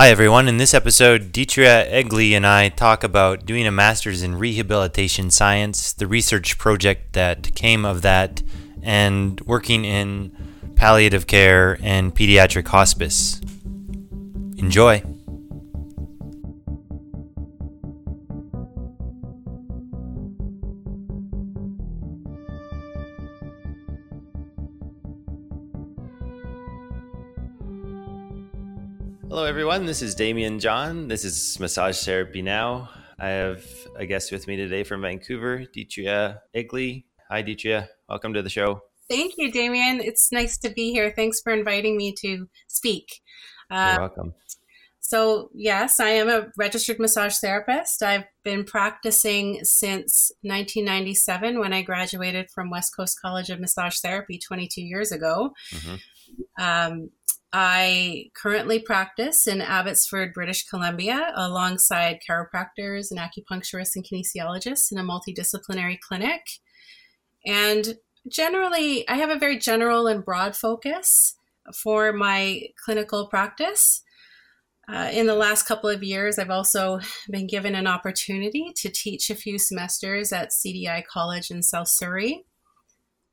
Hi, everyone. In this episode, Deetria Egli and I talk about doing a master's in rehabilitation science, the research project that came of that, and working in palliative care and pediatric hospice. Enjoy. Hello, everyone. This is Damien John. This is Massage Therapy Now. I have a guest with me today from Vancouver, Deetria Egli. Hi, Deetria. Welcome to the show. Thank you, Damien. It's nice to be here. Thanks for inviting me to speak. Uh, You're welcome. So, yes, I am a registered massage therapist. I've been practicing since 1997 when I graduated from West Coast College of Massage Therapy 22 years ago. Mm-hmm. Um, I currently practice in Abbotsford, British Columbia, alongside chiropractors and acupuncturists and kinesiologists in a multidisciplinary clinic. And generally, I have a very general and broad focus for my clinical practice. Uh, in the last couple of years, I've also been given an opportunity to teach a few semesters at CDI College in South Surrey.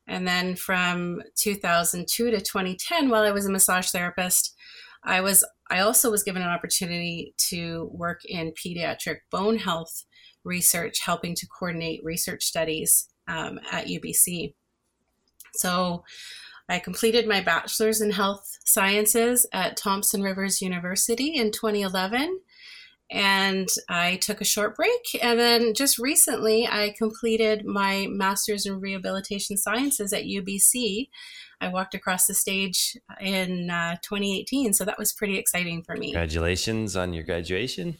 And then from 2002 to 2010, while I was a massage therapist, I was I also was given an opportunity to work in pediatric bone health research, helping to coordinate research studies um, at UBC. So I completed my bachelor's in health sciences at Thompson Rivers University in 2011 and I took a short break. And then just recently, I completed my master's in rehabilitation sciences at UBC. I walked across the stage in uh, 2018, so that was pretty exciting for me. Congratulations on your graduation.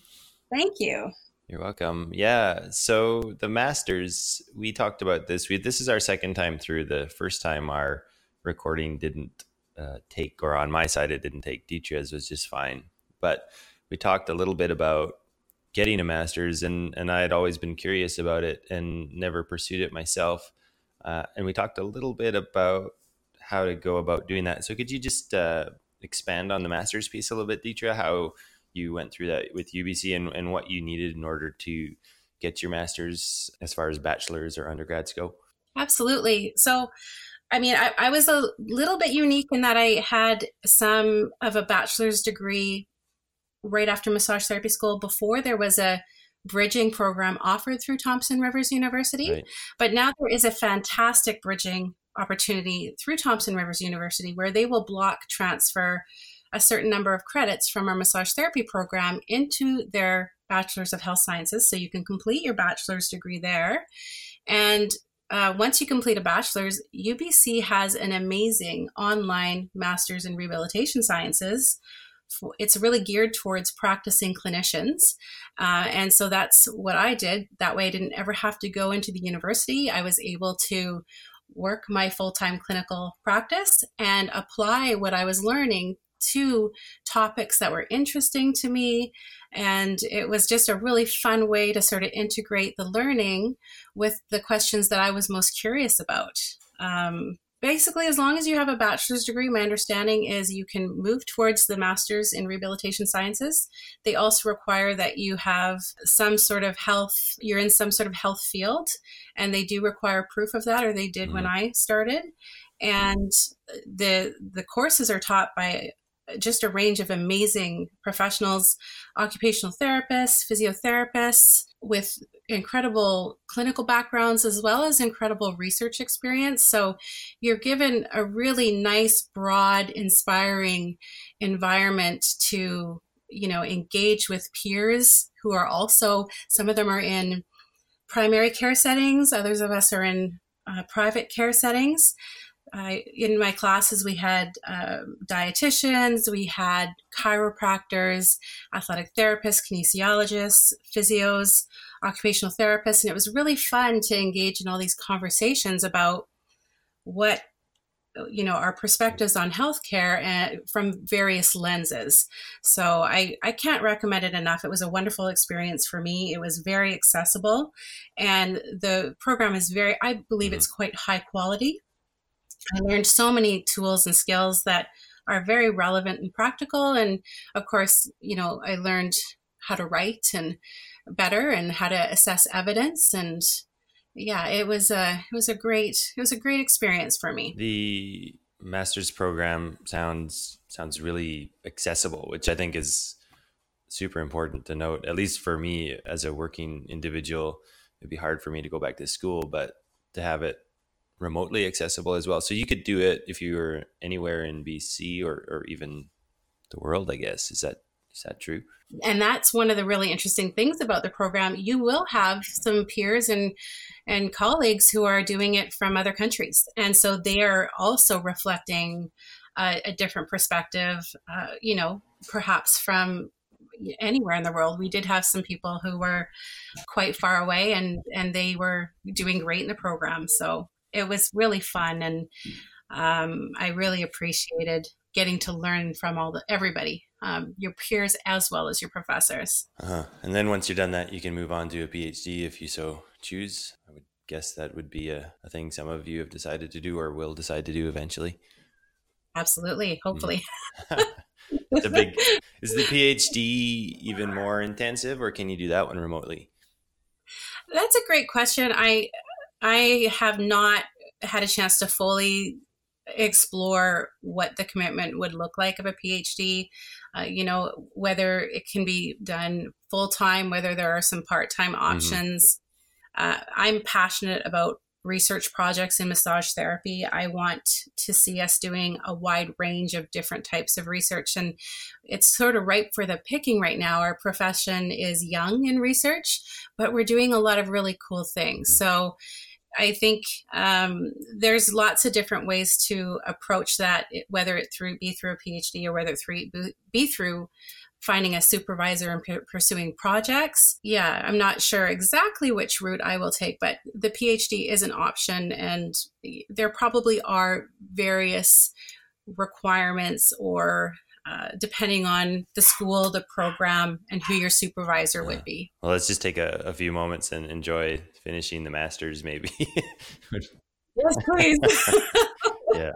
Thank you. You're welcome. Yeah. So the masters, we talked about this. We this is our second time through. The first time our recording didn't uh, take, or on my side, it didn't take. Deetria's was just fine, but we talked a little bit about getting a master's, and and I had always been curious about it and never pursued it myself. Uh, and we talked a little bit about how to go about doing that. So could you just uh, expand on the master's piece a little bit, Deetria? How you went through that with UBC and, and what you needed in order to get your master's as far as bachelor's or undergrads go? Absolutely. So I mean, I, I, was a little bit unique in that I had some of a bachelor's degree right after massage therapy school before there was a bridging program offered through Thompson Rivers University. Right. But now there is a fantastic bridging opportunity through Thompson Rivers University where they will block transfer a certain number of credits from our massage therapy program into their bachelor's of health sciences so you can complete your bachelor's degree there and uh, once you complete a bachelor's ubc has an amazing online master's in rehabilitation sciences it's really geared towards practicing clinicians. Uh, and so that's what I did. That way I didn't ever have to go into the university. I was able to work my full time clinical practice and apply what I was learning to topics that were interesting to me. And it was just a really fun way to sort of integrate the learning with the questions that I was most curious about. Um, basically as long as you have a bachelor's degree my understanding is you can move towards the master's in rehabilitation sciences they also require that you have some sort of health you're in some sort of health field and they do require proof of that or they did mm-hmm. when i started and the the courses are taught by just a range of amazing professionals, occupational therapists, physiotherapists with incredible clinical backgrounds as well as incredible research experience. So you're given a really nice, broad, inspiring environment to, you know, engage with peers who are also, some of them are in primary care settings, others of us are in uh, private care settings. In my classes, we had uh, dietitians, we had chiropractors, athletic therapists, kinesiologists, physios, occupational therapists, and it was really fun to engage in all these conversations about what you know our perspectives on healthcare and from various lenses so I, I can't recommend it enough it was a wonderful experience for me it was very accessible and the program is very i believe mm-hmm. it's quite high quality I learned so many tools and skills that are very relevant and practical. And of course, you know, I learned how to write and better and how to assess evidence and yeah, it was a it was a great it was a great experience for me. The master's program sounds sounds really accessible, which I think is super important to note. At least for me as a working individual, it'd be hard for me to go back to school, but to have it remotely accessible as well. So you could do it if you were anywhere in BC or, or even the world, I guess. Is that is that true? And that's one of the really interesting things about the program. You will have some peers and and colleagues who are doing it from other countries, and so they are also reflecting a different perspective. Uh, you know, perhaps from anywhere in the world. We did have some people who were quite far away, and and they were doing great in the program. So it was really fun, and um, I really appreciated getting to learn from all the everybody, um, your peers as well as your professors. Uh-huh. And then once you're done that, you can move on to a PhD if you so choose. I would guess that would be a, a thing some of you have decided to do or will decide to do eventually. Absolutely, hopefully. it's a big. Is the PhD even more intensive, or can you do that one remotely? That's a great question. I I have not had a chance to fully explore what the commitment would look like of a PhD. Uh, you know, whether it can be done full time, whether there are some part time mm-hmm. options. Mm-hmm. Uh, I'm passionate about research projects in massage therapy. I want to see us doing a wide range of different types of research. And it's sort of ripe for the picking right now. Our profession is young in research, but we're doing a lot of really cool things. Mm-hmm. So I think um, there's lots of different ways to approach that, whether it through be through a PhD or whether it through be through finding a supervisor and p- pursuing projects. Yeah, I'm not sure exactly which route I will take, but the PhD is an option, and there probably are various requirements or uh, depending on the school, the program, and who your supervisor would be. Well, let's just take a, a, few moments and enjoy finishing the masters, maybe. yes, please. yeah.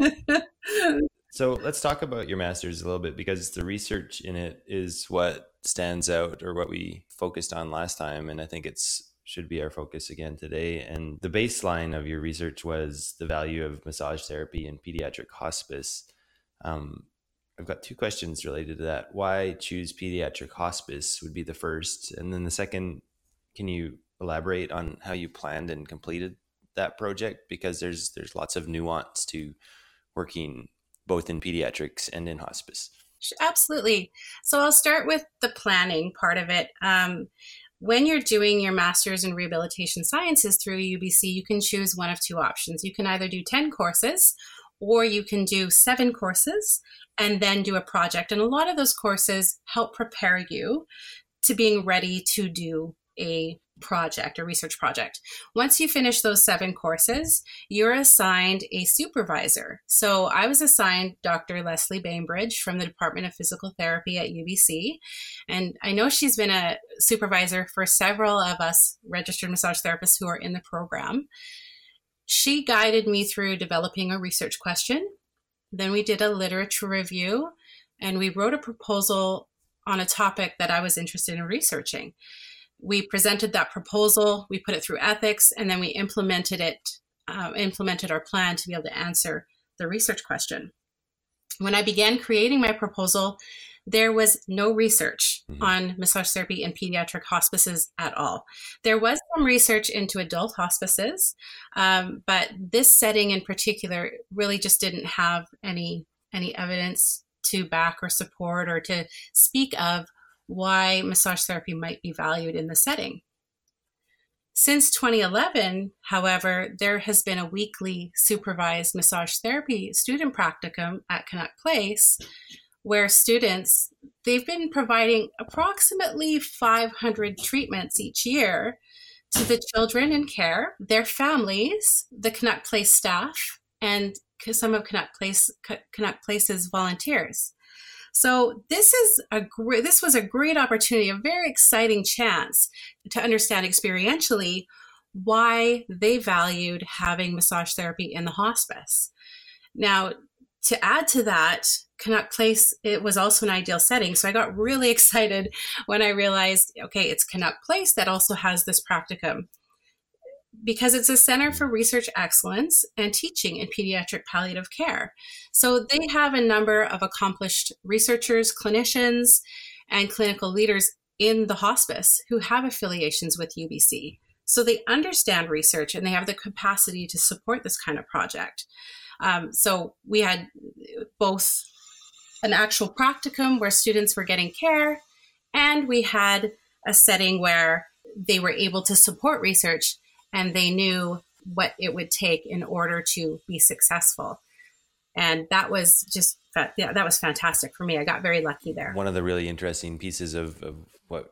So let's talk about your master's a little bit because the research in it is what stands out or what we focused on last time. And I think it's should be our focus again today. And the baseline of your research was the value of massage therapy in pediatric hospice. Um, I've got two questions related to that. Why choose pediatric hospice would be the first. And then the second, can you elaborate on how you planned and completed that project? Because there's there's lots of nuance to working both in pediatrics and in hospice? Absolutely. So I'll start with the planning part of it. Um, when you're doing your master's in rehabilitation sciences through UBC, you can choose one of two options. You can either do 10 courses or you can do seven courses and then do a project. And a lot of those courses help prepare you to being ready to do a project, a research project. Once you finish those seven courses, you're assigned a supervisor. So I was assigned Dr. Leslie Bainbridge from the Department of Physical Therapy at UBC. And I know she's been a supervisor for several of us registered massage therapists who are in the program. She guided me through developing a research question. Then we did a literature review and we wrote a proposal on a topic that I was interested in researching we presented that proposal, we put it through ethics, and then we implemented it, uh, implemented our plan to be able to answer the research question. When I began creating my proposal, there was no research mm-hmm. on massage therapy in pediatric hospices at all. There was some research into adult hospices, um, but this setting in particular really just didn't have any any evidence to back or support or to speak of why massage therapy might be valued in the setting. Since 2011, however, there has been a weekly supervised massage therapy student practicum at Canuck Place where students they've been providing approximately 500 treatments each year to the children in care, their families, the Canuck Place staff, and some of Canuck Place Canuck Place's volunteers. So this is a great, this was a great opportunity, a very exciting chance to understand experientially why they valued having massage therapy in the hospice. Now, to add to that, Canuck Place, it was also an ideal setting. So I got really excited when I realized, okay, it's Canuck Place that also has this practicum because it's a center for research excellence and teaching in pediatric palliative care. So they have a number of accomplished researchers, clinicians, and clinical leaders in the hospice who have affiliations with UBC. So they understand research and they have the capacity to support this kind of project. Um, so we had both an actual practicum where students were getting care, and we had a setting where they were able to support research and they knew what it would take in order to be successful. And that was just yeah, that was fantastic for me. I got very lucky there. One of the really interesting pieces of, of what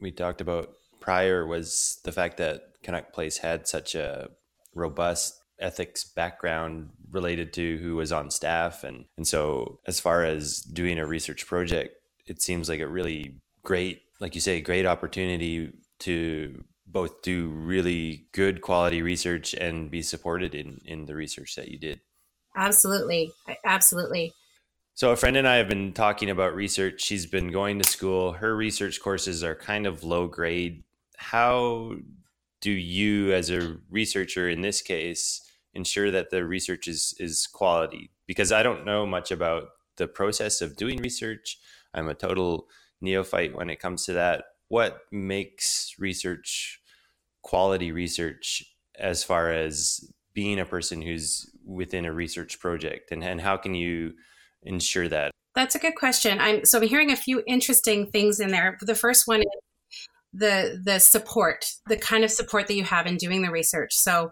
we talked about prior was the fact that Canuck Place had such a robust ethics background related to who was on staff. And and so as far as doing a research project it seems like a really great like you say great opportunity to both do really good quality research and be supported in in the research that you did. Absolutely. Absolutely. So a friend and i have been talking about research. She's been going to school. Her research courses are kind of low grade how do you as a researcher in this case ensure that the research is is quality? Because i don't know much about the process of doing research. I'm a total neophyte when it comes to that. What makes research quality research as far as being a person who's within a research project? And, and how can you ensure that? That's a good question. I'm so i'm hearing a few interesting things in there. The first one is the the support the kind of support that you have in doing the research so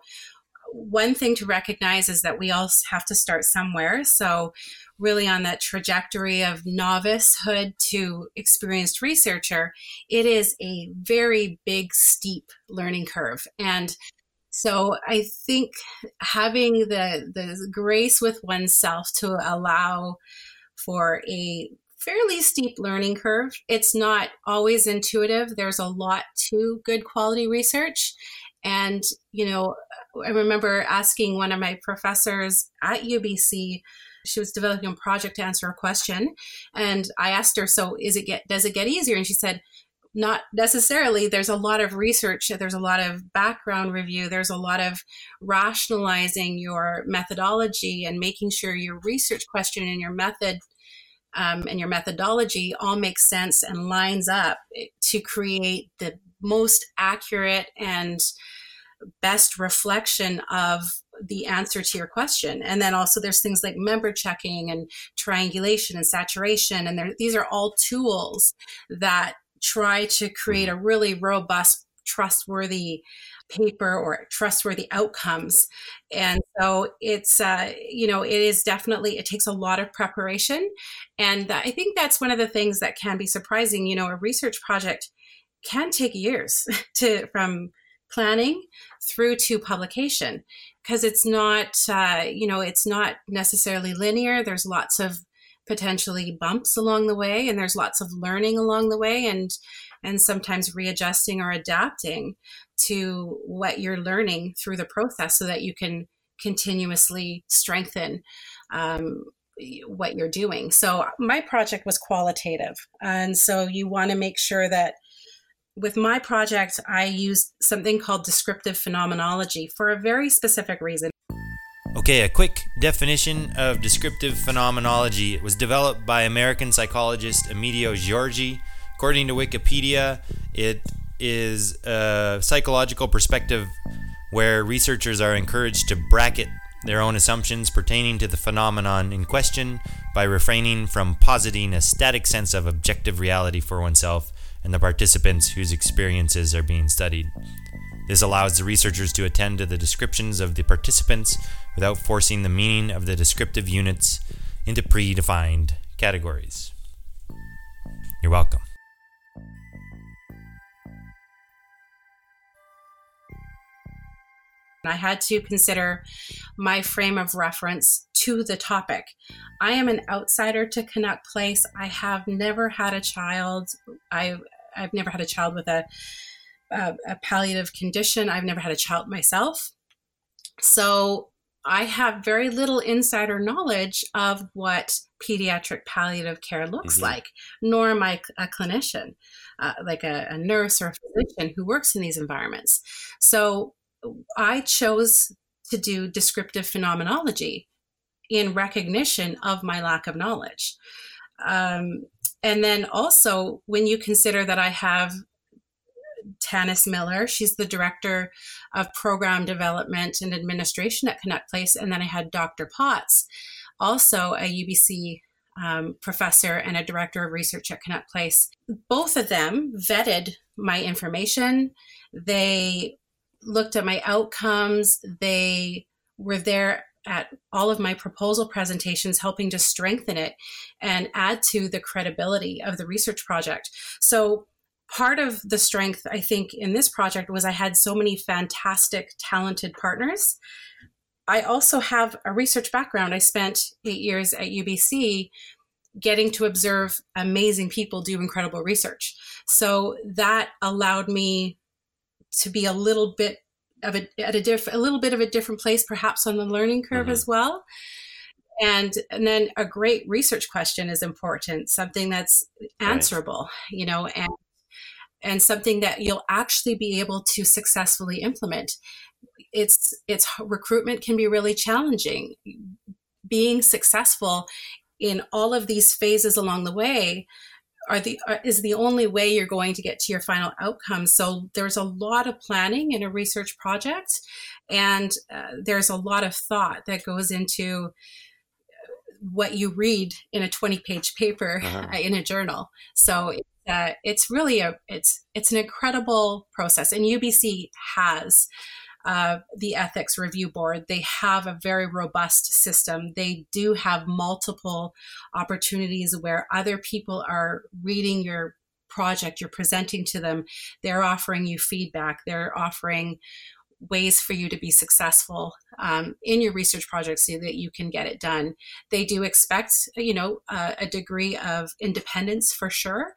one thing to recognize is that we all have to start somewhere. So, really, on that trajectory of novicehood to experienced researcher, it is a very big, steep learning curve. And so, I think having the, the grace with oneself to allow for a fairly steep learning curve. It's not always intuitive. There's a lot to good quality research. And, you know, I remember asking one of my professors at UBC, she was developing a project to answer a question. And I asked her, so is it get, does it get easier? And she said, not necessarily. There's a lot of research, there's a lot of background review, there's a lot of rationalizing your methodology and making sure your research question and your method um, and your methodology all makes sense and lines up to create the most accurate and best reflection of the answer to your question. And then also there's things like member checking and triangulation and saturation. And these are all tools that try to create a really robust, trustworthy paper or trustworthy outcomes. And so it's, uh, you know, it is definitely, it takes a lot of preparation. And I think that's one of the things that can be surprising. You know, a research project can take years to from planning through to publication because it's not uh, you know it's not necessarily linear there's lots of potentially bumps along the way and there's lots of learning along the way and and sometimes readjusting or adapting to what you're learning through the process so that you can continuously strengthen um, what you're doing so my project was qualitative and so you want to make sure that with my project, I used something called descriptive phenomenology for a very specific reason. Okay, a quick definition of descriptive phenomenology. It was developed by American psychologist Amedeo Giorgi. According to Wikipedia, it is a psychological perspective where researchers are encouraged to bracket their own assumptions pertaining to the phenomenon in question by refraining from positing a static sense of objective reality for oneself and the participants whose experiences are being studied. This allows the researchers to attend to the descriptions of the participants without forcing the meaning of the descriptive units into predefined categories. You're welcome. I had to consider my frame of reference to the topic. I am an outsider to Canuck Place. I have never had a child. I I've never had a child with a, a, a palliative condition. I've never had a child myself. So I have very little insider knowledge of what pediatric palliative care looks mm-hmm. like, nor am I a clinician, uh, like a, a nurse or a physician who works in these environments. So I chose to do descriptive phenomenology in recognition of my lack of knowledge. Um, and then also, when you consider that I have Tanis Miller. She's the director of program development and administration at Canuck Place. And then I had Dr. Potts, also a UBC um, professor and a director of research at Canuck Place. Both of them vetted my information. They looked at my outcomes. They were there at all of my proposal presentations, helping to strengthen it and add to the credibility of the research project. So part of the strength I think in this project was I had so many fantastic, talented partners. I also have a research background. I spent eight years at UBC getting to observe amazing people do incredible research. So that allowed me to be a little bit of a at a diff, a little bit of a different place, perhaps on the learning curve mm-hmm. as well. And and then a great research question is important, something that's answerable, right. you know, and and something that you'll actually be able to successfully implement. It's it's recruitment can be really challenging. Being successful in all of these phases along the way are the are, is the only way you're going to get to your final outcome. So there's a lot of planning in a research project, and uh, there's a lot of thought that goes into what you read in a 20 page paper uh-huh. in a journal. So that it's really a it's it's an incredible process and ubc has uh, the ethics review board they have a very robust system they do have multiple opportunities where other people are reading your project you're presenting to them they're offering you feedback they're offering ways for you to be successful um, in your research project so that you can get it done. They do expect, you know, uh, a degree of independence for sure.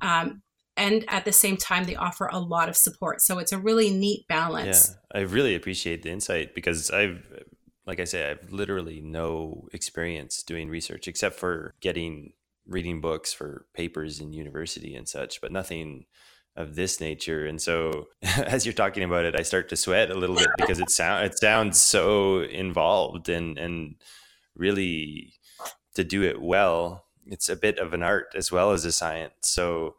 Um, and at the same time, they offer a lot of support. So it's a really neat balance. Yeah, I really appreciate the insight because I've, like I say, I've literally no experience doing research except for getting reading books for papers in university and such, but nothing of this nature. And so as you're talking about it, I start to sweat a little bit because it sound it sounds so involved and and really to do it well it's a bit of an art as well as a science. So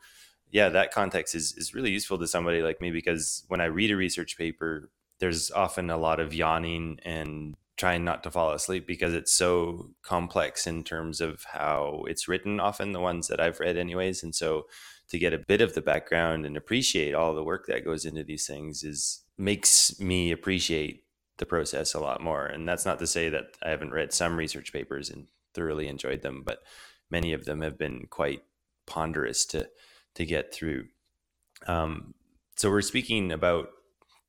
yeah, that context is is really useful to somebody like me because when I read a research paper, there's often a lot of yawning and trying not to fall asleep because it's so complex in terms of how it's written often the ones that I've read anyways. And so to get a bit of the background and appreciate all the work that goes into these things is makes me appreciate the process a lot more. And that's not to say that I haven't read some research papers and thoroughly enjoyed them but many of them have been quite ponderous to to get through. Um, so we're speaking about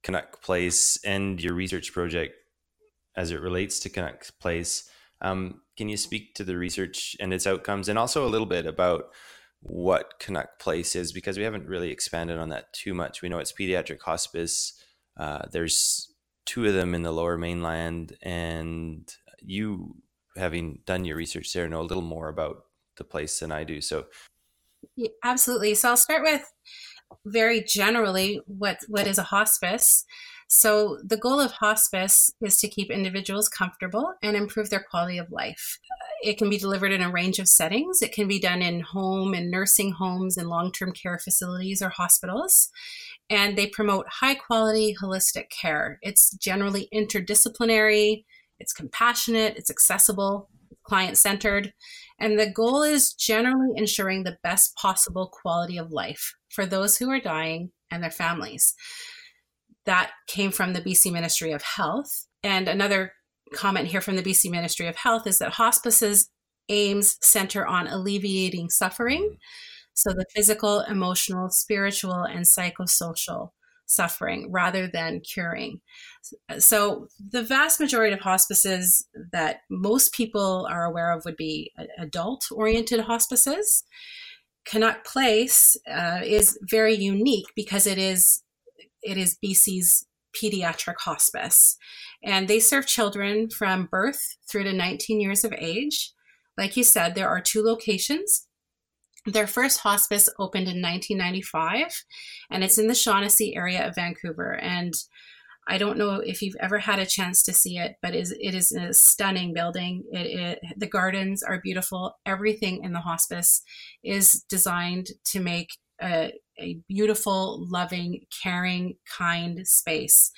Canuck Place and your research project as it relates to Canuck Place. Um, can you speak to the research and its outcomes, and also a little bit about what Canuck Place is, because we haven't really expanded on that too much. We know it's pediatric hospice. Uh, there's two of them in the Lower Mainland, and you, having done your research there, know a little more about the place than I do. So, yeah, absolutely. So I'll start with very generally what what is a hospice. So the goal of hospice is to keep individuals comfortable and improve their quality of life. It can be delivered in a range of settings. It can be done in home and nursing homes and long-term care facilities or hospitals. And they promote high quality holistic care. It's generally interdisciplinary, it's compassionate, it's accessible, client centered, and the goal is generally ensuring the best possible quality of life for those who are dying and their families. That came from the BC Ministry of Health. And another comment here from the BC Ministry of Health is that hospices aims center on alleviating suffering. So the physical, emotional, spiritual, and psychosocial suffering rather than curing. So, the vast majority of hospices that most people are aware of would be adult oriented hospices. Canuck Place uh, is very unique because it is it is BC's pediatric hospice. And they serve children from birth through to 19 years of age. Like you said, there are two locations. Their first hospice opened in 1995, and it's in the Shaughnessy area of Vancouver. And I don't know if you've ever had a chance to see it, but it is, a stunning building. It, it, the gardens are beautiful. Everything in the hospice is designed to make a, a beautiful, loving, caring, kind space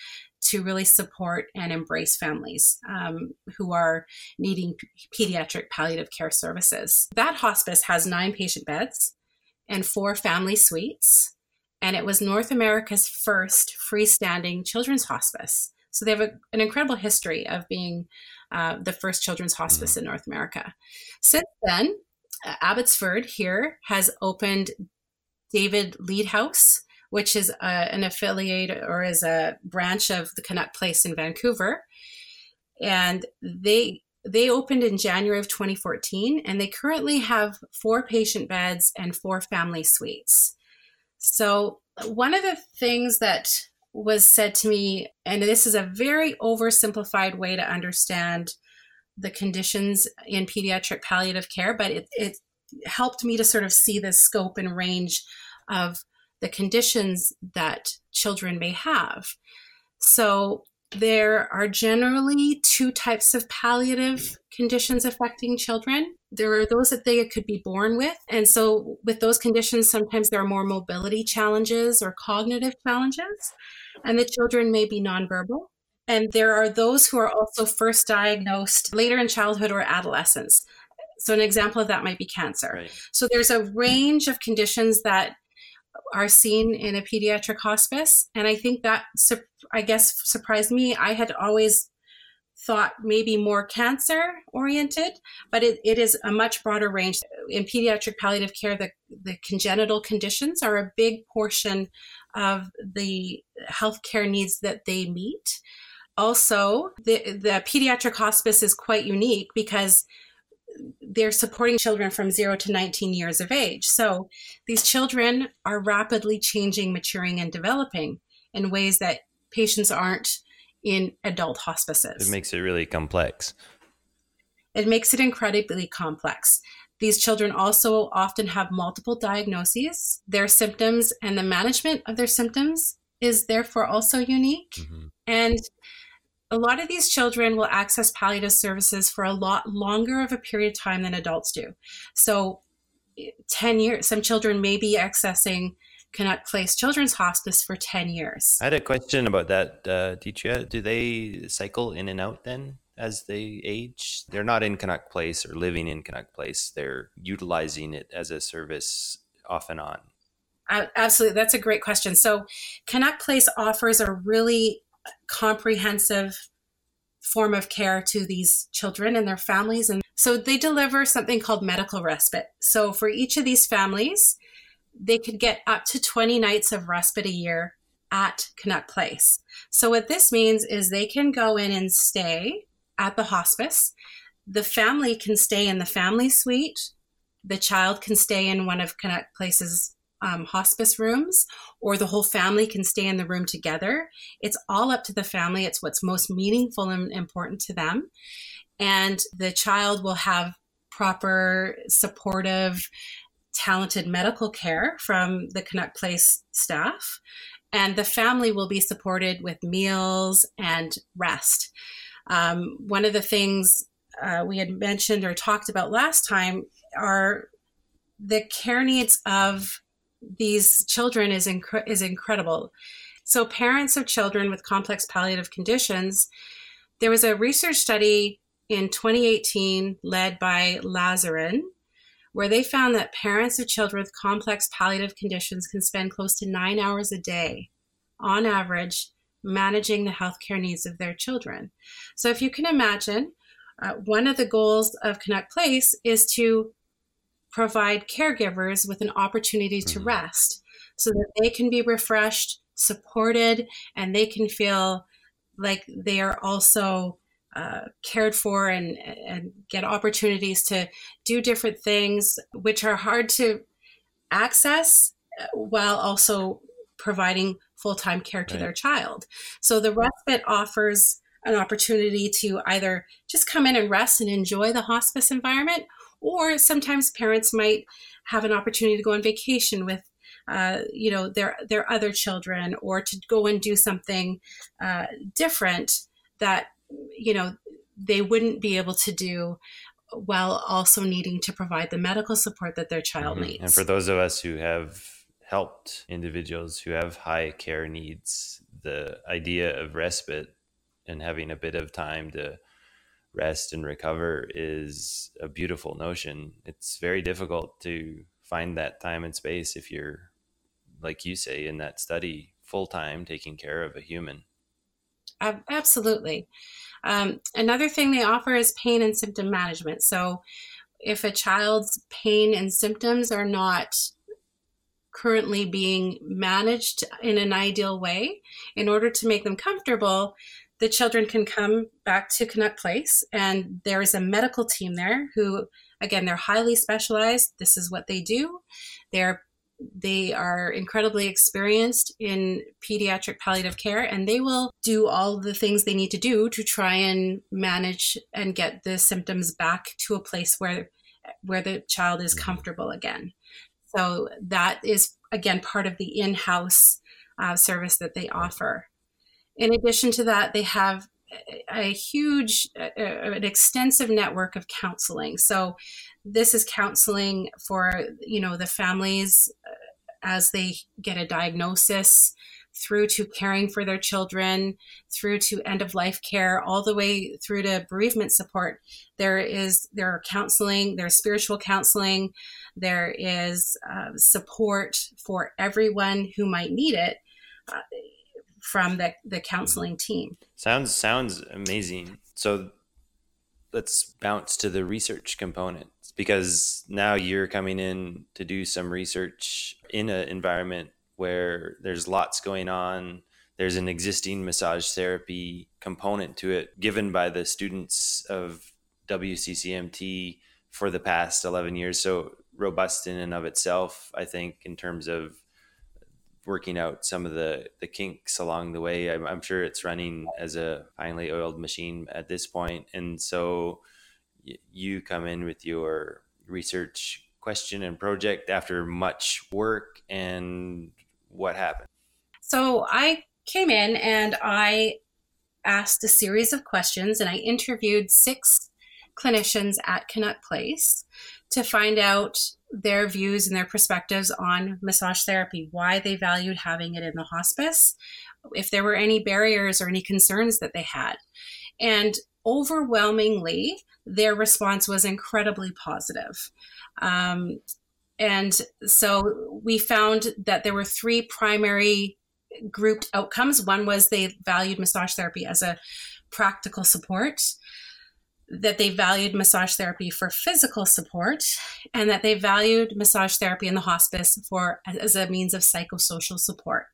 to really support and embrace families um, who are needing p- pediatric palliative care services. That hospice has nine patient beds and four family suites, and it was North America's first freestanding children's hospice. So they have a, an incredible history of being uh, the first children's hospice mm-hmm. in North America. Since then, uh, Abbotsford here has opened David Lead House, which is a, an affiliate or is a branch of the Canuck Place in Vancouver. And they they opened in January of 2014 and they currently have four patient beds and four family suites. So, one of the things that was said to me, and this is a very oversimplified way to understand the conditions in pediatric palliative care, but it, it helped me to sort of see the scope and range of the conditions that children may have. So there are generally two types of palliative conditions affecting children. There are those that they could be born with. And so, with those conditions, sometimes there are more mobility challenges or cognitive challenges, and the children may be nonverbal. And there are those who are also first diagnosed later in childhood or adolescence. So, an example of that might be cancer. Right. So, there's a range of conditions that are seen in a pediatric hospice. And I think that, I guess, surprised me. I had always thought maybe more cancer oriented, but it, it is a much broader range. In pediatric palliative care, the, the congenital conditions are a big portion of the healthcare needs that they meet. Also, the, the pediatric hospice is quite unique because they're supporting children from 0 to 19 years of age. So these children are rapidly changing, maturing, and developing in ways that patients aren't in adult hospices. It makes it really complex. It makes it incredibly complex. These children also often have multiple diagnoses. Their symptoms and the management of their symptoms is therefore also unique. Mm-hmm. And a lot of these children will access palliative services for a lot longer of a period of time than adults do. So, 10 years, some children may be accessing Canuck Place Children's Hospice for 10 years. I had a question about that, uh, Deetria. Do they cycle in and out then as they age? They're not in Canuck Place or living in Canuck Place, they're utilizing it as a service off and on. Absolutely. That's a great question. So, Canuck Place offers a really comprehensive form of care to these children and their families. And so they deliver something called medical respite. So for each of these families, they could get up to 20 nights of respite a year at Canuck Place. So what this means is they can go in and stay at the hospice. The family can stay in the family suite. The child can stay in one of Canuck Place's um, hospice rooms, or the whole family can stay in the room together. It's all up to the family. It's what's most meaningful and important to them. And the child will have proper, supportive, talented medical care from the Canuck Place staff. And the family will be supported with meals and rest. Um, one of the things uh, we had mentioned or talked about last time are the care needs of these children is inc- is incredible. So parents of children with complex palliative conditions, there was a research study in 2018 led by Lazarin where they found that parents of children with complex palliative conditions can spend close to 9 hours a day on average managing the healthcare needs of their children. So if you can imagine, uh, one of the goals of Canuck Place is to provide caregivers with an opportunity to mm-hmm. rest so that they can be refreshed, supported, and they can feel like they are also uh, cared for and, and get opportunities to do different things, which are hard to access uh, while also providing full time care to right. their child. So the respite offers an opportunity to either just come in and rest and enjoy the hospice environment, or sometimes parents might have an opportunity to go on vacation with uh, you know their their other children or to go and do something uh, different that you know they wouldn't be able to do while also needing to provide the medical support that their child mm-hmm. needs. And for those of us who have helped individuals who have high care needs, the idea of respite and having a bit of time to rest and recover is a beautiful notion. It's very difficult to find that time and space if you're, like you say, in that study full time taking care of a human. Absolutely. Um, another thing they offer is pain and symptom management. So, if a child's pain and symptoms are not currently being managed in an ideal way, in order to make them comfortable, the children can come back to Canuck Place, and there is a medical team there who, again, they're highly specialized. This is what they do. They're they are incredibly experienced in pediatric palliative care and they will do all the things they need to do to try and manage and get the symptoms back to a place where where the child is mm-hmm. comfortable again. So that is again part of the in-house uh, service that they offer. In addition to that, they have a huge, an extensive network of counseling. So this is counseling for you know the families uh, as they get a diagnosis through to caring for their children through to end of life care all the way through to bereavement support there is there are counseling there's spiritual counseling there is uh, support for everyone who might need it uh, from the, the counseling team. Sounds sounds amazing. So let's bounce to the research component because now you're coming in to do some research in an environment where there's lots going on. There's an existing massage therapy component to it given by the students of WCCMT for the past 11 years. So robust in and of itself i think in terms of working out some of the the kinks along the way i'm, I'm sure it's running as a finely oiled machine at this point. and so you come in with your research question and project after much work and what happened? So I came in and I asked a series of questions and I interviewed six clinicians at Canuck Place to find out their views and their perspectives on massage therapy, why they valued having it in the hospice, if there were any barriers or any concerns that they had. And overwhelmingly, their response was incredibly positive. Um, and so we found that there were three primary grouped outcomes. One was they valued massage therapy as a practical support, that they valued massage therapy for physical support, and that they valued massage therapy in the hospice for as a means of psychosocial support.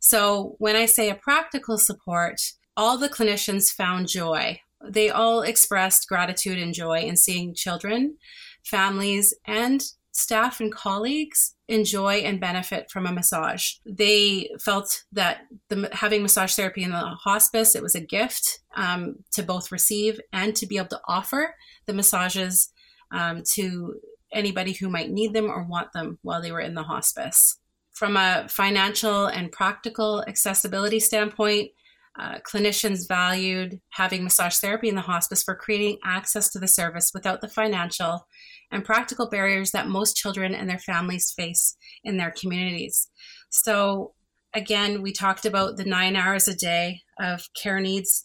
So when I say a practical support, all the clinicians found joy they all expressed gratitude and joy in seeing children, families, and staff and colleagues enjoy and benefit from a massage. They felt that the, having massage therapy in the hospice, it was a gift um, to both receive and to be able to offer the massages um, to anybody who might need them or want them while they were in the hospice. From a financial and practical accessibility standpoint, uh, clinicians valued having massage therapy in the hospice for creating access to the service without the financial and practical barriers that most children and their families face in their communities. So, again, we talked about the nine hours a day of care needs.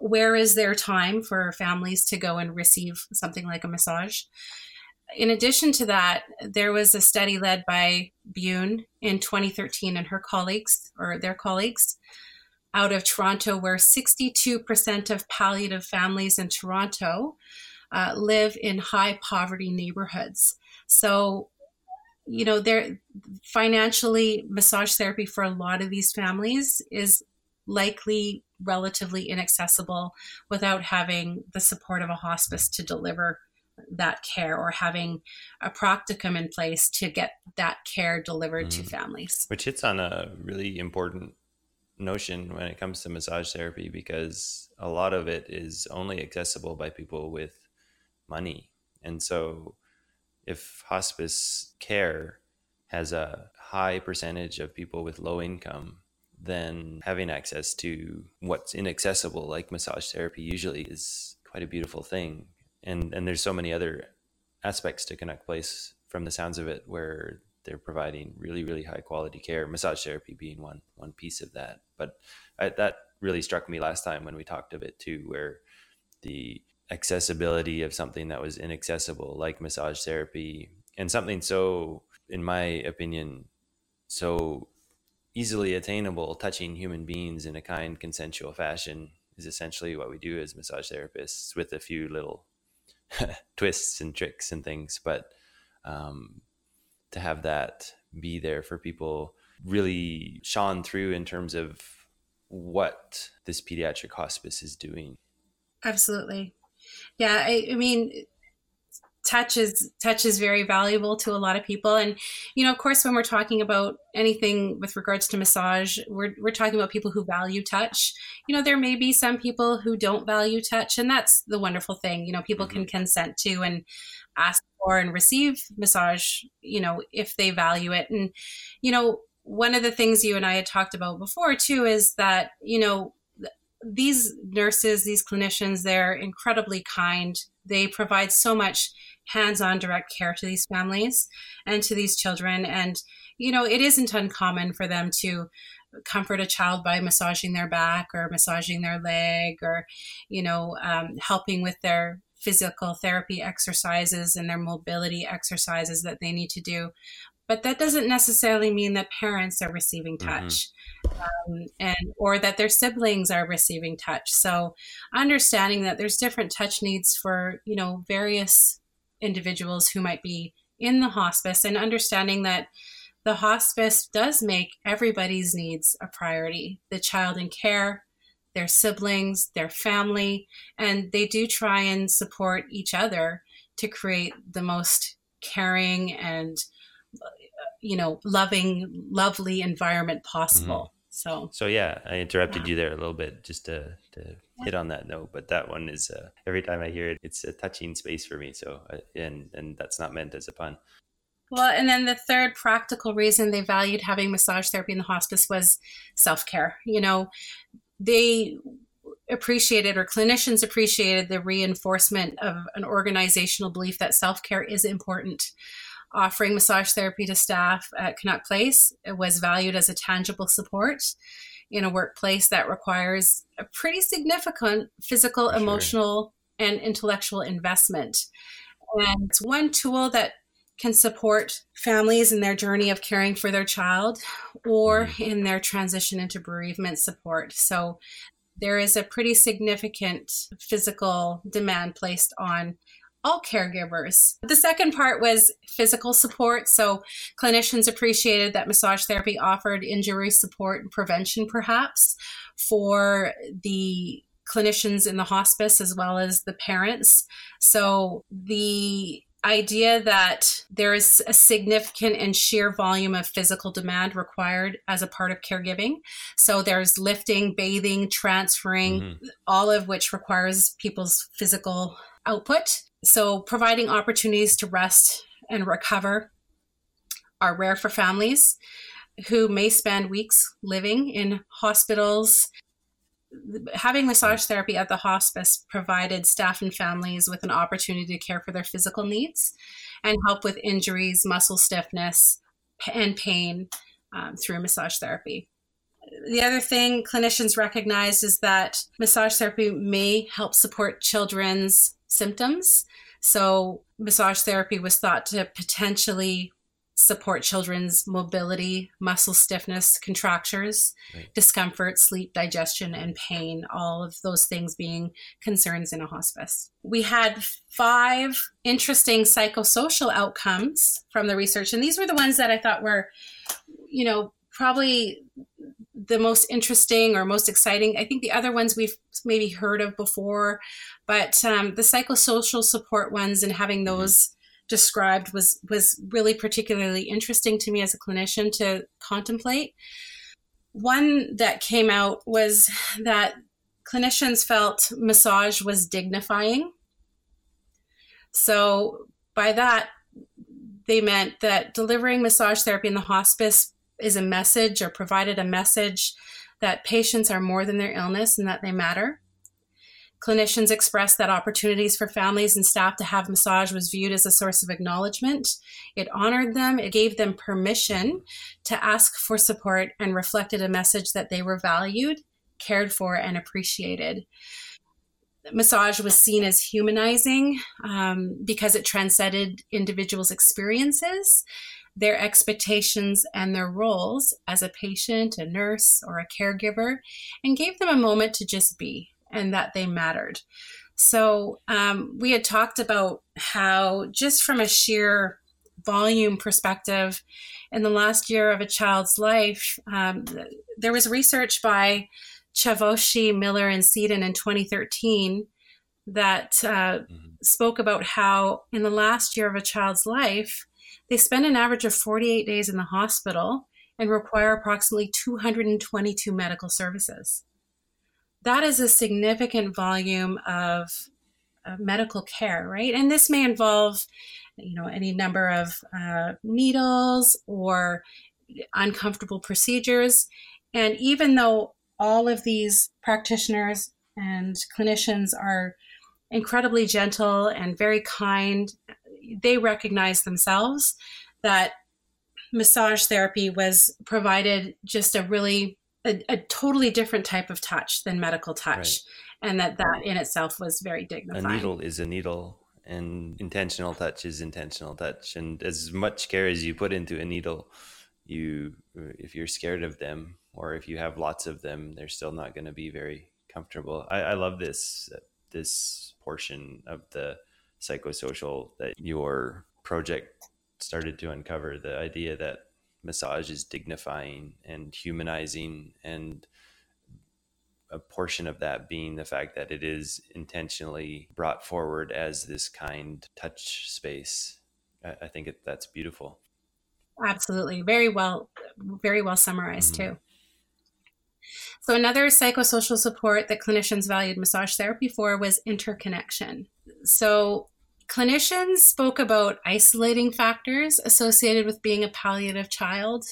Where is there time for families to go and receive something like a massage? In addition to that, there was a study led by Bune in 2013 and her colleagues, or their colleagues, out of Toronto, where 62% of palliative families in Toronto uh, live in high poverty neighborhoods. So, you know, they're financially massage therapy for a lot of these families is likely relatively inaccessible without having the support of a hospice to deliver that care or having a practicum in place to get that care delivered mm. to families. Which hits on a really important notion when it comes to massage therapy because a lot of it is only accessible by people with money. And so if hospice care has a high percentage of people with low income, then having access to what's inaccessible, like massage therapy, usually is quite a beautiful thing. And and there's so many other aspects to Canuck Place from the sounds of it where they're providing really really high quality care massage therapy being one one piece of that but I, that really struck me last time when we talked of it too where the accessibility of something that was inaccessible like massage therapy and something so in my opinion so easily attainable touching human beings in a kind consensual fashion is essentially what we do as massage therapists with a few little twists and tricks and things but um, to have that be there for people really shone through in terms of what this pediatric hospice is doing. Absolutely. Yeah, I, I mean, touch is touch is very valuable to a lot of people. And you know of course when we're talking about anything with regards to massage we're, we're talking about people who value touch. You know there may be some people who don't value touch and that's the wonderful thing you know people mm-hmm. can consent to and ask for and receive massage you know if they value it. And you know one of the things you and i had talked about before too is that you know these nurses these clinicians they're incredibly kind. They provide so much hands-on direct care to these families and to these children. And you know it isn't uncommon for them to comfort a child by massaging their back or massaging their leg or you know um, helping with their physical therapy exercises and their mobility exercises that they need to do but that doesn't necessarily mean that parents are receiving mm-hmm. touch mm-hmm. um, and or that their siblings are receiving touch so understanding that there's different touch needs for you know various individuals who might be in the hospice and understanding that the hospice does make everybody's needs a priority the child in care their siblings their family and they do try and support each other to create the most caring and you know loving lovely environment possible. Mm-hmm. so so yeah i interrupted yeah. you there a little bit just to, to hit on that note but that one is uh, every time i hear it it's a touching space for me so uh, and and that's not meant as a pun. Well and then the third practical reason they valued having massage therapy in the hospice was self-care you know. They appreciated or clinicians appreciated the reinforcement of an organizational belief that self-care is important offering massage therapy to staff at Canuck Place was valued as a tangible support in a workplace that requires a pretty significant physical, sure. emotional, and intellectual investment. And it's one tool that can support families in their journey of caring for their child or mm. in their transition into bereavement support. So there is a pretty significant physical demand placed on all caregivers. The second part was physical support. So clinicians appreciated that massage therapy offered injury support and prevention, perhaps, for the clinicians in the hospice as well as the parents. So the idea that there is a significant and sheer volume of physical demand required as a part of caregiving. So there's lifting, bathing, transferring, mm-hmm. all of which requires people's physical output. So, providing opportunities to rest and recover are rare for families who may spend weeks living in hospitals. Having massage therapy at the hospice provided staff and families with an opportunity to care for their physical needs and help with injuries, muscle stiffness, and pain um, through massage therapy. The other thing clinicians recognized is that massage therapy may help support children's symptoms. So, massage therapy was thought to potentially support children's mobility, muscle stiffness, contractures, right. discomfort, sleep, digestion, and pain, all of those things being concerns in a hospice. We had five interesting psychosocial outcomes from the research, and these were the ones that I thought were, you know, probably the most interesting or most exciting. I think the other ones we've maybe heard of before, but um, the psychosocial support ones and having mm-hmm. those mm-hmm. described was was really particularly interesting to me as a clinician to contemplate. one that came out was that clinicians felt massage was dignifying. So, by that, they meant that delivering massage therapy in the hospice is a message or provided a message that patients are more than their illness and that they matter. Clinicians expressed that opportunities for families and staff to have massage was viewed as a source of acknowledgement. It honored them, it gave them permission to ask for support, and reflected a message that they were valued, cared for, and appreciated. Massage was seen as humanizing um, because it transcended individuals' experiences, their expectations, and their roles as a patient, a nurse, or a caregiver, and gave them a moment to just be and that they mattered. So um, we had talked about how, just from a sheer volume perspective, in the last year of a child's life, um, there was research by Chavoshi, Miller, and Siden in 2013 that uh, mm-hmm. spoke about how, in the last year of a child's life, they spend an average of 48 days in the hospital and require approximately 222 medical services that is a significant volume of, of medical care, right? And this may involve, you know, any number of uh, needles or uncomfortable procedures. And even though all of these practitioners and clinicians are incredibly gentle and very kind, they recognize themselves that massage therapy was provided just a really a, a, totally different type of touch than medical touch. Right. and that that in itself was very dignifying a needle is a needle and intentional touch is intentional touch. And as much care as you put into a needle you if you're scared of them or if you have lots of them they're still not going to be very comfortable. I, I love this this portion of the psychosocial that your project started to uncover the idea that massage is dignifying and humanizing and a portion of that being the fact that it is intentionally brought forward as this kind touch space. I, think it, that's beautiful. Absolutely. Very well very well summarized mm-hmm. too. So another psychosocial support that clinicians valued massage therapy for was interconnection. So Clinicians spoke about isolating factors associated with being a palliative child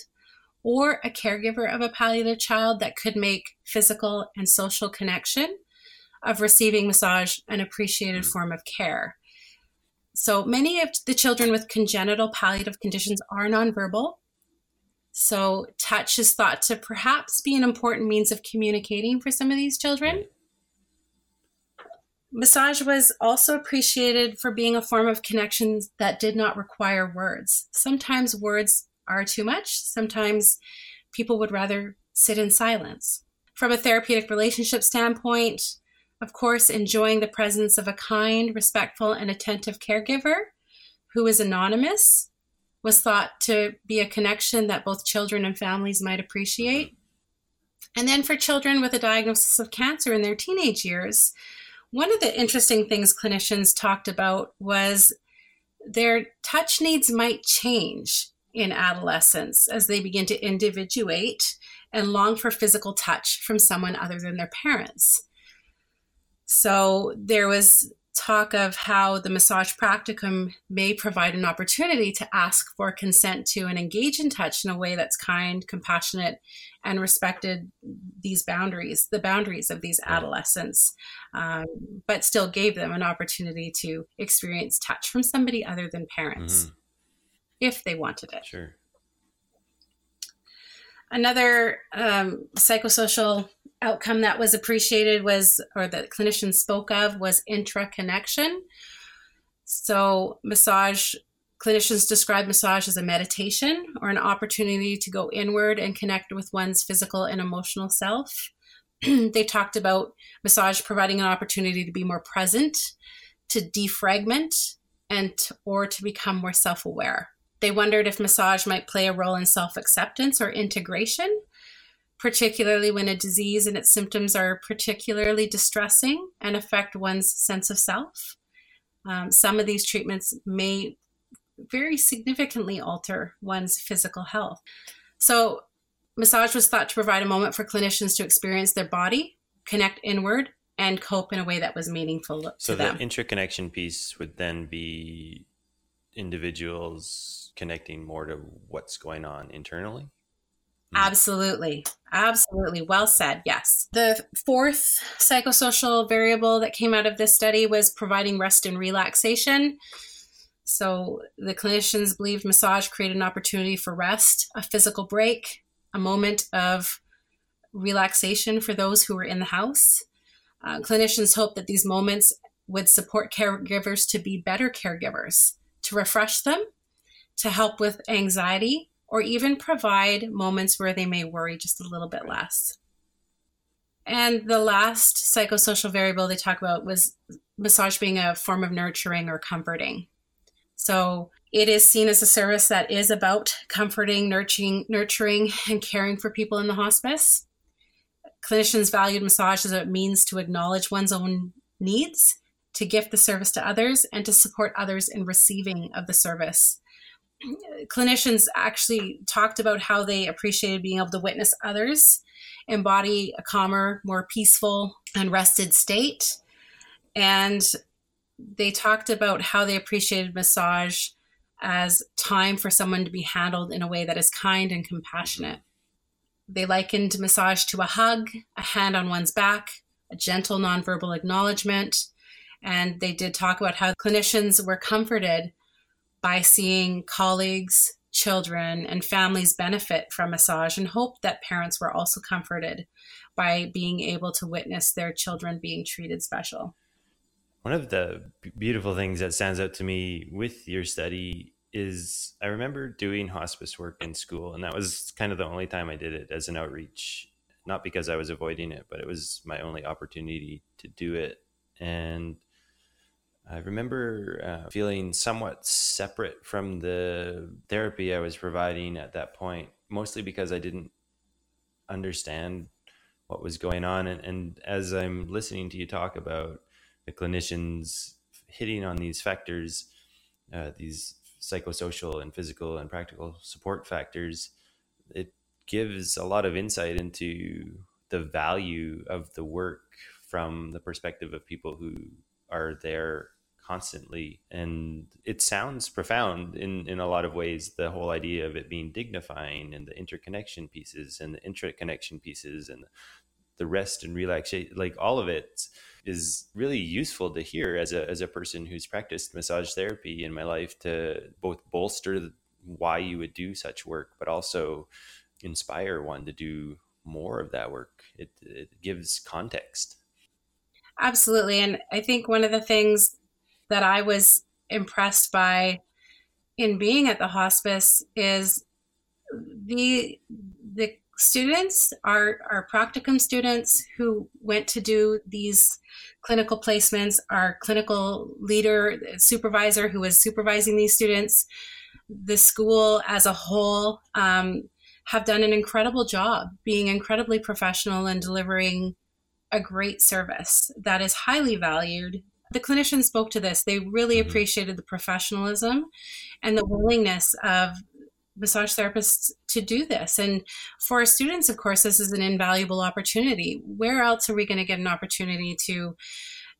or a caregiver of a palliative child that could make physical and social connection of receiving massage an appreciated hmm. form of care. So many of the children with congenital palliative conditions are nonverbal. So touch is thought to perhaps be an important means of communicating for some of these children. Massage was also appreciated for being a form of connection that did not require words. Sometimes words are too much, sometimes people would rather sit in silence. From a therapeutic relationship standpoint, of course, enjoying the presence of a kind, respectful, and attentive caregiver who is anonymous was thought to be a connection that both children and families might appreciate. And then for children with a diagnosis of cancer in their teenage years, one of the interesting things clinicians talked about was their touch needs might change in adolescence as they begin to individuate and long for physical touch from someone other than their parents. So there was talk of how the massage practicum may provide an opportunity to ask for consent to and engage in touch in a way that's kind, compassionate, and respected these boundaries, the boundaries of these adolescents, um, but still gave them an opportunity to experience touch from somebody other than parents mm-hmm. if they wanted it. Sure. Another um, psychosocial outcome that was appreciated was, or that clinicians spoke of, was intra-connection. So, massage clinicians describe massage as a meditation or an opportunity to go inward and connect with one's physical and emotional self. they talked about massage providing an opportunity to be more present, to defragment, and or to become more self-aware. They wondered if massage might play a role in self-acceptance or integration particularly when a disease and its symptoms are particularly distressing and affect one's sense of self. Um, some of these treatments may very significantly alter one's physical health. So, massage was thought to provide a moment for clinicians to experience their body, connect inward, and cope in a way that was meaningful so to them. So the interconnection piece would then be individuals connecting more to what's going on internally? Absolutely. Absolutely. Well said. Yes. The fourth psychosocial variable that came out of this study was providing rest and relaxation. So the clinicians believed massage created an opportunity for rest, a physical break, a moment of relaxation for those who were in the house. Uh, clinicians hoped that these moments would support caregivers to be better caregivers, to refresh them, to help with anxiety, or even provide moments where they may worry just a little bit less. And the last psychosocial variable they talk about was massage being a form of nurturing or comforting. So it is seen as a service that is about comforting, nurturing, nurturing, and caring for people in the hospice. Clinicians valued massage as a means to acknowledge one's own needs, to gift the service to others, and to support others in receiving of the service. Clinicians actually talked about how they appreciated being able to witness others embody a calmer, more peaceful, and rested state. And they talked about how they appreciated massage as time for someone to be handled in a way that is kind and compassionate. They likened massage to a hug, a hand on one's back, a gentle nonverbal acknowledgement. And they did talk about how clinicians were comforted by seeing colleagues, children, and families benefit from massage and hope that parents were also comforted by being able to witness their children being treated special. One of the beautiful things that stands out to me with your study is I remember doing hospice work in school, and that was kind of the only time I did it as an outreach. Not because I was avoiding it, but it was my only opportunity to do it. And I remember uh, feeling somewhat separate from the therapy I was providing at that point, mostly because I didn't understand what was going on. And, and as I'm listening to you talk about the clinicians hitting on these factors, uh, these psychosocial and physical and practical support factors, it gives a lot of insight into the value of the work from the perspective of people who are there constantly and it sounds profound in in a lot of ways the whole idea of it being dignifying and the interconnection pieces and the interconnection pieces and the rest and relaxation like all of it is really useful to hear as a as a person who's practiced massage therapy in my life to both bolster why you would do such work, but also inspire one to do more of that work. It it gives context. Absolutely, and I think one of the things that I was impressed by in being at the hospice is the the students, are our practicum students who went to do these clinical placements, our clinical leader, supervisor who was supervising these students, the school as a whole um, have done an incredible job being incredibly professional and delivering a great service that is highly valued. The clinicians spoke to this. They really mm-hmm. appreciated the professionalism and the willingness of massage therapists to do this. And for our students, of course, this is an invaluable opportunity. Where else are we going to get an opportunity to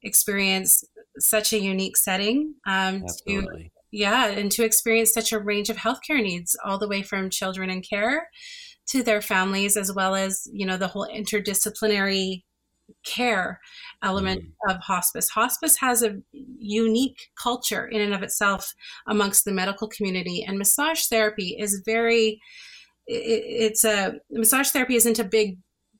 experience such a unique setting? Um, to, yeah, and to experience such a range of healthcare needs, all the way from children in care to their families, as well as you know the whole interdisciplinary care element mm. of hospice. Hospice has a unique culture in and of itself amongst the medical community, and massage therapy is very. It, it's a massage therapy isn't a big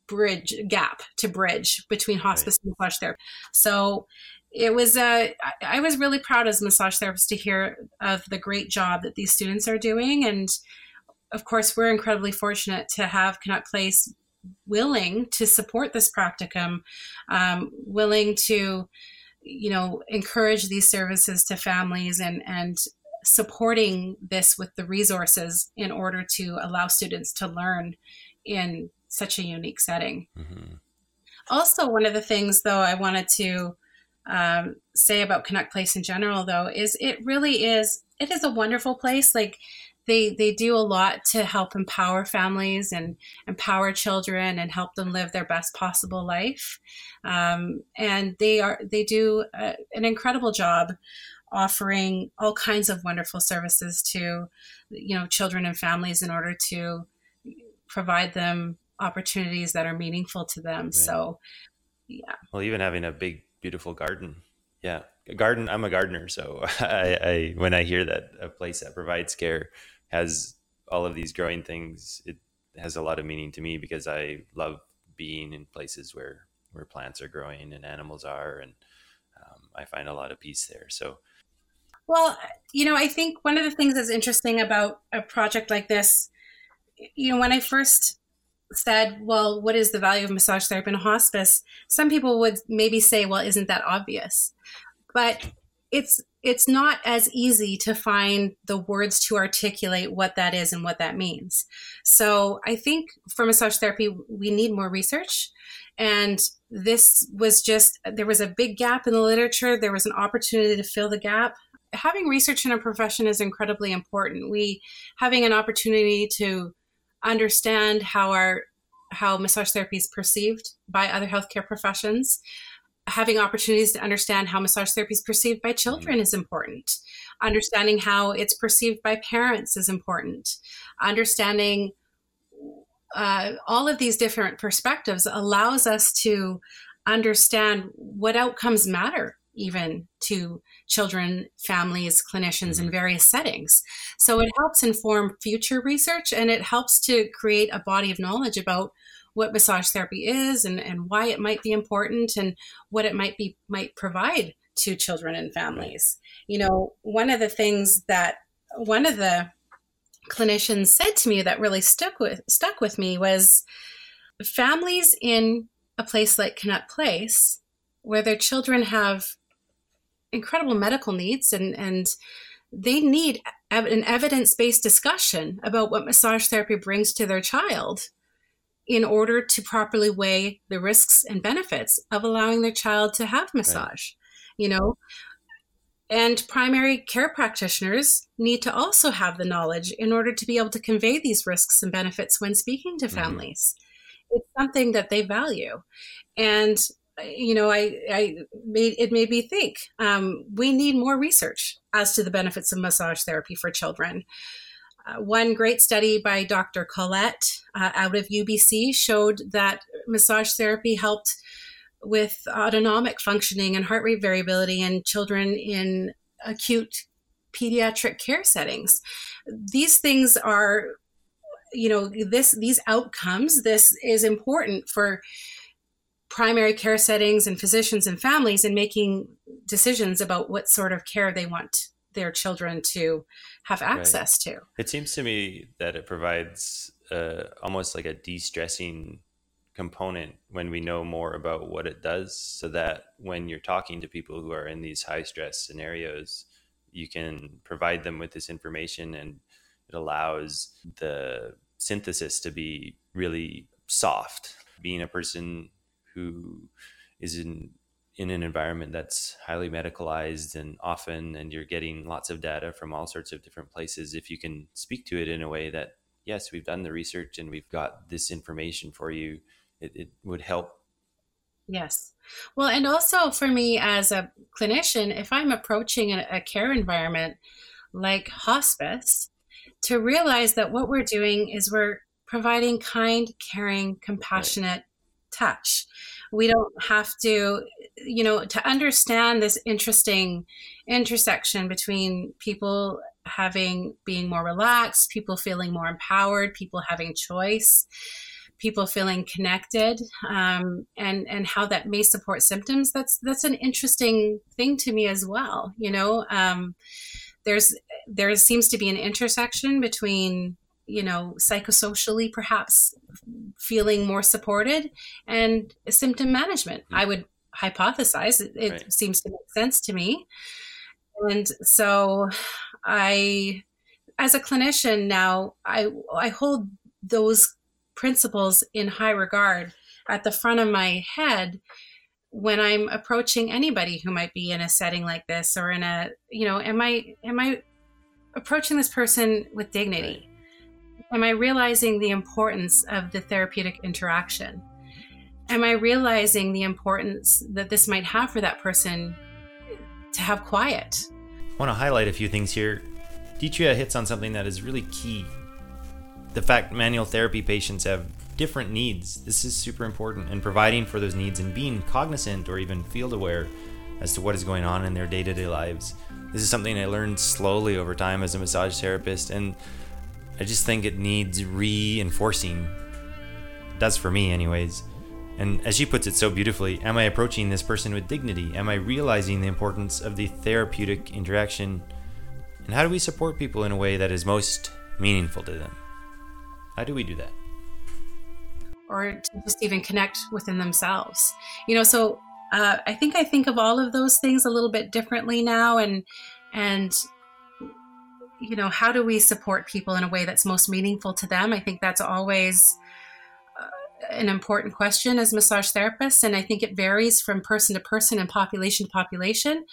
bridge gap to bridge between hospice right. and massage therapy. So it was a uh, I was really proud as a massage therapist to hear of the great job that these students are doing and of course we're incredibly fortunate to have Canuck Place willing to support this practicum, um, willing to, you know, encourage these services to families and and supporting this with the resources in order to allow students to learn in such a unique setting. Mm-hmm. Also, one of the things, though, I wanted to um, say about Canuck Place in general, though, is it really is it is a wonderful place. Like they they do a lot to help empower families and empower children and help them live their best possible life. Um, and they are they do a, an incredible job offering all kinds of wonderful services to you know children and families in order to provide them opportunities that are meaningful to them. Right. So, yeah. Well, even having a big, beautiful garden. Yeah. A garden. I'm a gardener. So I, I, when I hear that a place that provides care has all of these growing things, it has a lot of meaning to me because I love being in places where, where plants are growing and animals are. And um, I find a lot of peace there. So, well, you know, I think one of the things that's interesting about a project like this, you know, when I first said, well, what is the value of massage therapy in hospice? Some people would maybe say, well, isn't that obvious? But it's it's not as easy to find the words to articulate what that is and what that means. So I think for massage therapy, we need more research. And this was just, there was a big gap in the literature. There was an opportunity to fill the gap. Having research in a profession is incredibly important. We having an opportunity to understand how our how massage therapy is perceived by other healthcare professions having opportunities to understand how massage therapy is perceived by children mm-hmm. is important understanding how it's perceived by parents is important understanding uh, all of these different perspectives allows us to understand what outcomes matter even to children, families, clinicians in mm-hmm. various settings. So it helps inform future research and it helps to create a body of knowledge about what massage therapy is and, and why it might be important and what it might be might provide to children and families. You know, one of the things that one of the clinicians said to me that really stuck with stuck with me was families in a place like Canuck Place where their children have incredible medical needs and and they need an evidence-based discussion about what massage therapy brings to their child in order to properly weigh the risks and benefits of allowing their child to have massage right. you know and primary care practitioners need to also have the knowledge in order to be able to convey these risks and benefits when speaking to mm-hmm. families mm-hmm. it's something that they value and you know, I, I made it made me think. Um, we need more research as to the benefits of massage therapy for children. One great study by Dr. Colette uh, out of UBC showed that massage therapy helped with autonomic functioning and heart rate variability in children in acute pediatric care settings. These things are, you know, this these outcomes. This is important for primary care settings and physicians and families in making decisions about what sort of care they want their children to have access right. to. It seems to me that it provides uh, almost like a de-stressing component when we know more about what it does so that when you're talking to people who are in these high stress scenarios you can provide them with this information and it allows the synthesis to be really soft being a person who is in in an environment that's highly medicalized and often and you're getting lots of data from all sorts of different places if you can speak to it in a way that yes we've done the research and we've got this information for you it, it would help. Yes. Well and also for me as a clinician if i'm approaching a, a care environment like hospice to realize that what we're doing is we're providing kind caring compassionate right touch. We don't have to, you know, to understand this interesting intersection between people having being more relaxed, people feeling more empowered, people having choice, people feeling connected, um, and and how that may support symptoms. That's that's an interesting thing to me as well. You know, um, there's there seems to be an intersection between you know, psychosocially perhaps feeling more supported and symptom management. Mm-hmm. I would hypothesize. It, it right. seems to make sense to me. And so I, as a clinician now, I, I hold those principles in high regard at the front of my head when I'm approaching anybody who might be in a setting like this or in a, you know, am I, am I approaching this person with dignity? Am I realizing the importance of the therapeutic interaction? Am I realizing the importance that this might have for that person to have quiet? I want to highlight a few things here. Deetria hits on something that is really key. The fact manual therapy patients have different needs. This is super important, and providing for those needs and being cognizant or even field aware as to what is going on in their day to day lives. This is something I learned slowly over time as a massage therapist, and I just think it needs reinforcing. It does for me, anyways. And as she puts it so beautifully, am I approaching this person with dignity? Am I realizing the importance of the therapeutic interaction? And how do we support people in a way that is most meaningful to them? How do we do that? Or to just even connect within themselves. You know, so uh, I think I think of all of those things a little bit differently now, and and you know, how do we support people in a way that's most meaningful to them? I think that's always uh, an important question as massage therapists, and I think it varies from person to person and population to population.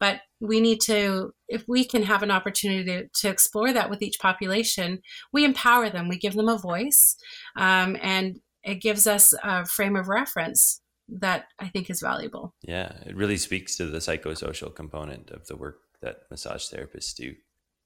But we need to, if we can have an opportunity to, to explore that with each population, we empower them, we give them a voice, um, and it gives us a frame of reference that I think is valuable. Yeah, it really speaks to the psychosocial component of the work that massage therapists do.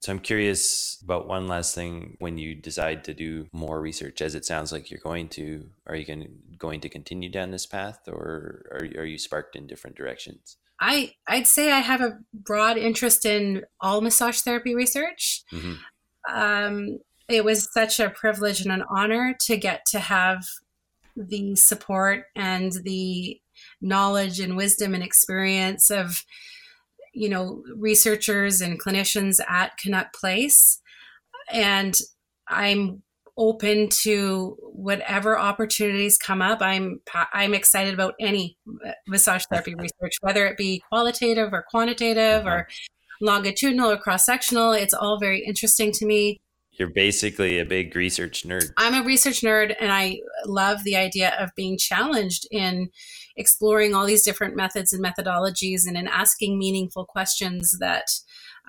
So I'm curious about one last thing. When you decide to do more research, as it sounds like you're going to, are you going to, going to continue down this path, or are are you sparked in different directions? I I'd say I have a broad interest in all massage therapy research. Mm-hmm. Um, it was such a privilege and an honor to get to have the support and the knowledge and wisdom and experience of you know researchers and clinicians at Canuck Place and I'm open to whatever opportunities come up. I'm I'm excited about any massage therapy research, whether it be qualitative or quantitative uh-huh. or longitudinal or cross sectional. It's all very interesting to me. You're basically a big research nerd. I'm a research nerd, and I love the idea of being challenged in exploring all these different methods and methodologies and in asking meaningful questions that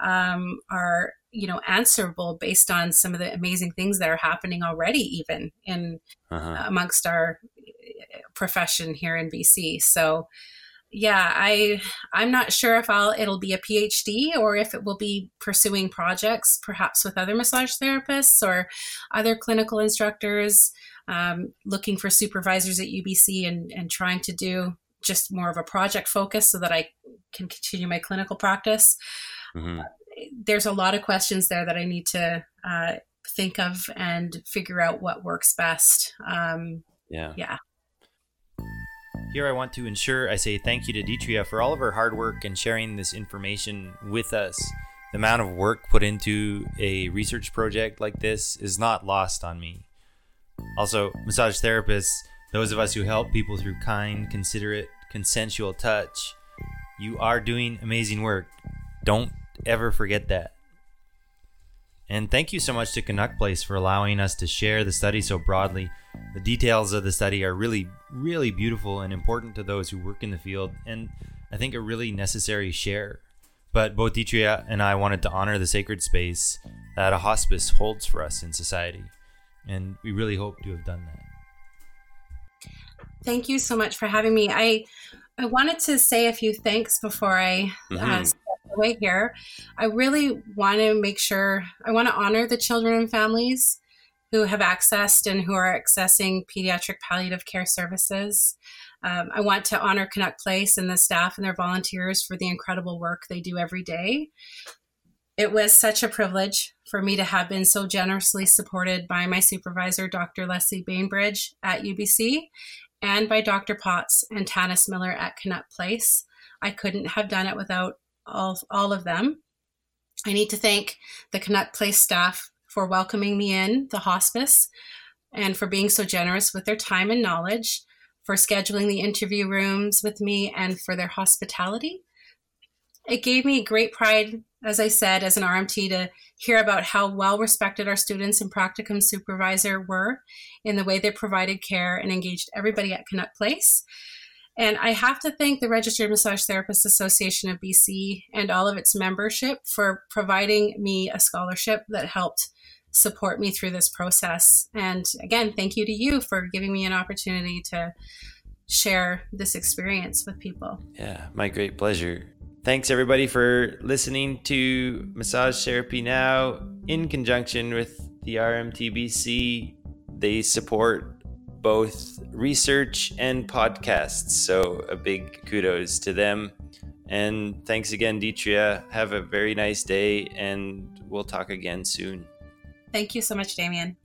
um, are you know answerable based on some of the amazing things that are happening already even in uh-huh. amongst our profession here in bc so yeah, I I'm not sure if I'll it'll be a PhD or if it will be pursuing projects, perhaps with other massage therapists or other clinical instructors, um, looking for supervisors at UBC and and trying to do just more of a project focus so that I can continue my clinical practice. Mm-hmm. There's a lot of questions there that I need to uh, think of and figure out what works best. Um, yeah. Yeah. Here, I want to ensure I say thank you to Deetria for all of her hard work and sharing this information with us. The amount of work put into a research project like this is not lost on me. Also, massage therapists, those of us who help people through kind, considerate, consensual touch, you are doing amazing work. Don't ever forget that. And thank you so much to Canuck Place for allowing us to share the study so broadly. The details of the study are really, really beautiful and important to those who work in the field, and I think a really necessary share. But both Deetria and I wanted to honor the sacred space that a hospice holds for us in society, and we really hope to have done that. Thank you so much for having me. I I wanted to say a few thanks before I uh, mm-hmm. uh, way here. I really want to make sure, I want to honor the children and families who have accessed and who are accessing pediatric palliative care services. Um, I want to honor Canuck Place and the staff and their volunteers for the incredible work they do every day. It was such a privilege for me to have been so generously supported by my supervisor, Dr. Leslie Bainbridge at UBC, and by Dr. Potts and Tanis Miller at Canuck Place. I couldn't have done it without all, all of them. I need to thank the Canuck Place staff for welcoming me in the hospice and for being so generous with their time and knowledge, for scheduling the interview rooms with me, and for their hospitality. It gave me great pride, as I said, as an RMT, to hear about how well respected our students and practicum supervisor were in the way they provided care and engaged everybody at Canuck Place. And I have to thank the Registered Massage Therapists Association of BC and all of its membership for providing me a scholarship that helped support me through this process. And again, thank you to you for giving me an opportunity to share this experience with people. Yeah, my great pleasure. Thanks everybody for listening to Massage Therapy Now in conjunction with the RMTBC. They support both research and podcasts, so a big kudos to them. And thanks again, Deetria. Have a very nice day, and we'll talk again soon. Thank you so much, Damien.